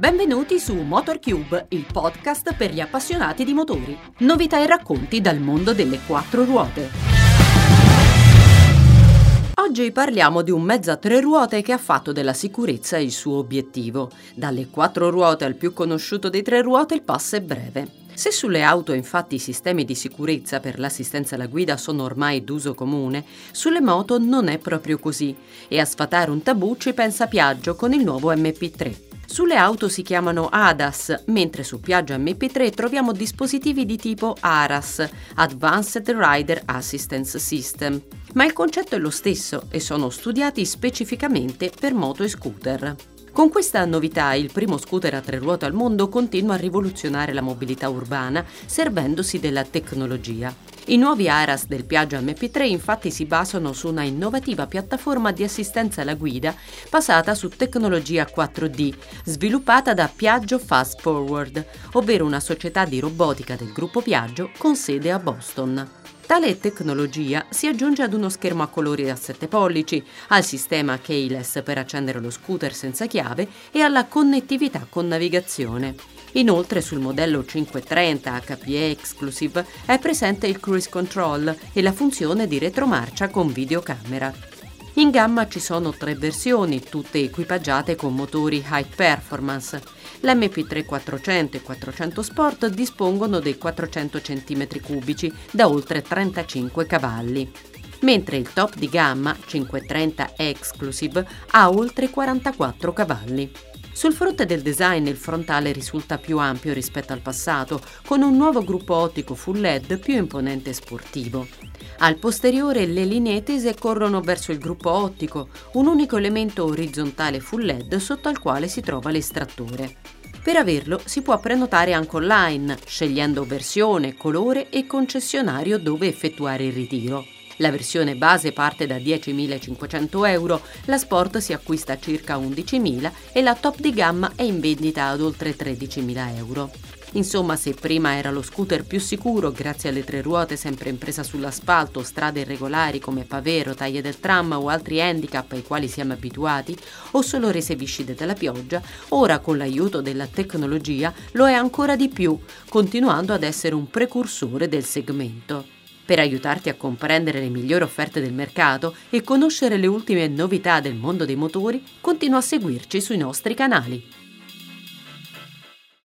Benvenuti su MotorCube, il podcast per gli appassionati di motori. Novità e racconti dal mondo delle quattro ruote. Oggi parliamo di un mezzo a tre ruote che ha fatto della sicurezza il suo obiettivo. Dalle quattro ruote al più conosciuto dei tre ruote il passo è breve. Se sulle auto infatti i sistemi di sicurezza per l'assistenza alla guida sono ormai d'uso comune, sulle moto non è proprio così e a sfatare un tabù ci pensa Piaggio con il nuovo MP3. Sulle auto si chiamano ADAS, mentre su Piaggio MP3 troviamo dispositivi di tipo ARAS, Advanced Rider Assistance System. Ma il concetto è lo stesso e sono studiati specificamente per moto e scooter. Con questa novità il primo scooter a tre ruote al mondo continua a rivoluzionare la mobilità urbana servendosi della tecnologia. I nuovi ARAS del Piaggio MP3 infatti si basano su una innovativa piattaforma di assistenza alla guida basata su tecnologia 4D, sviluppata da Piaggio Fast Forward, ovvero una società di robotica del gruppo Piaggio con sede a Boston. Tale tecnologia si aggiunge ad uno schermo a colori da 7 pollici, al sistema keyless per accendere lo scooter senza chiave e alla connettività con navigazione. Inoltre sul modello 530 HPE Exclusive è presente il Cruise Control e la funzione di retromarcia con videocamera. In gamma ci sono tre versioni, tutte equipaggiate con motori high performance. L'MP3 400 e 400 Sport dispongono dei 400 cm3 da oltre 35 cavalli, mentre il top di gamma 530 Exclusive ha oltre 44 cavalli. Sul fronte del design il frontale risulta più ampio rispetto al passato, con un nuovo gruppo ottico full LED più imponente e sportivo. Al posteriore le linee tese corrono verso il gruppo ottico, un unico elemento orizzontale full LED sotto al quale si trova l'estrattore. Per averlo si può prenotare anche online, scegliendo versione, colore e concessionario dove effettuare il ritiro. La versione base parte da 10.500 euro, la Sport si acquista a circa 11.000 e la top di gamma è in vendita ad oltre 13.000 euro. Insomma, se prima era lo scooter più sicuro grazie alle tre ruote sempre in presa sull'asfalto, strade irregolari come pavero, taglie del tram o altri handicap ai quali siamo abituati, o solo rese viscide dalla pioggia, ora con l'aiuto della tecnologia lo è ancora di più, continuando ad essere un precursore del segmento. Per aiutarti a comprendere le migliori offerte del mercato e conoscere le ultime novità del mondo dei motori, continua a seguirci sui nostri canali.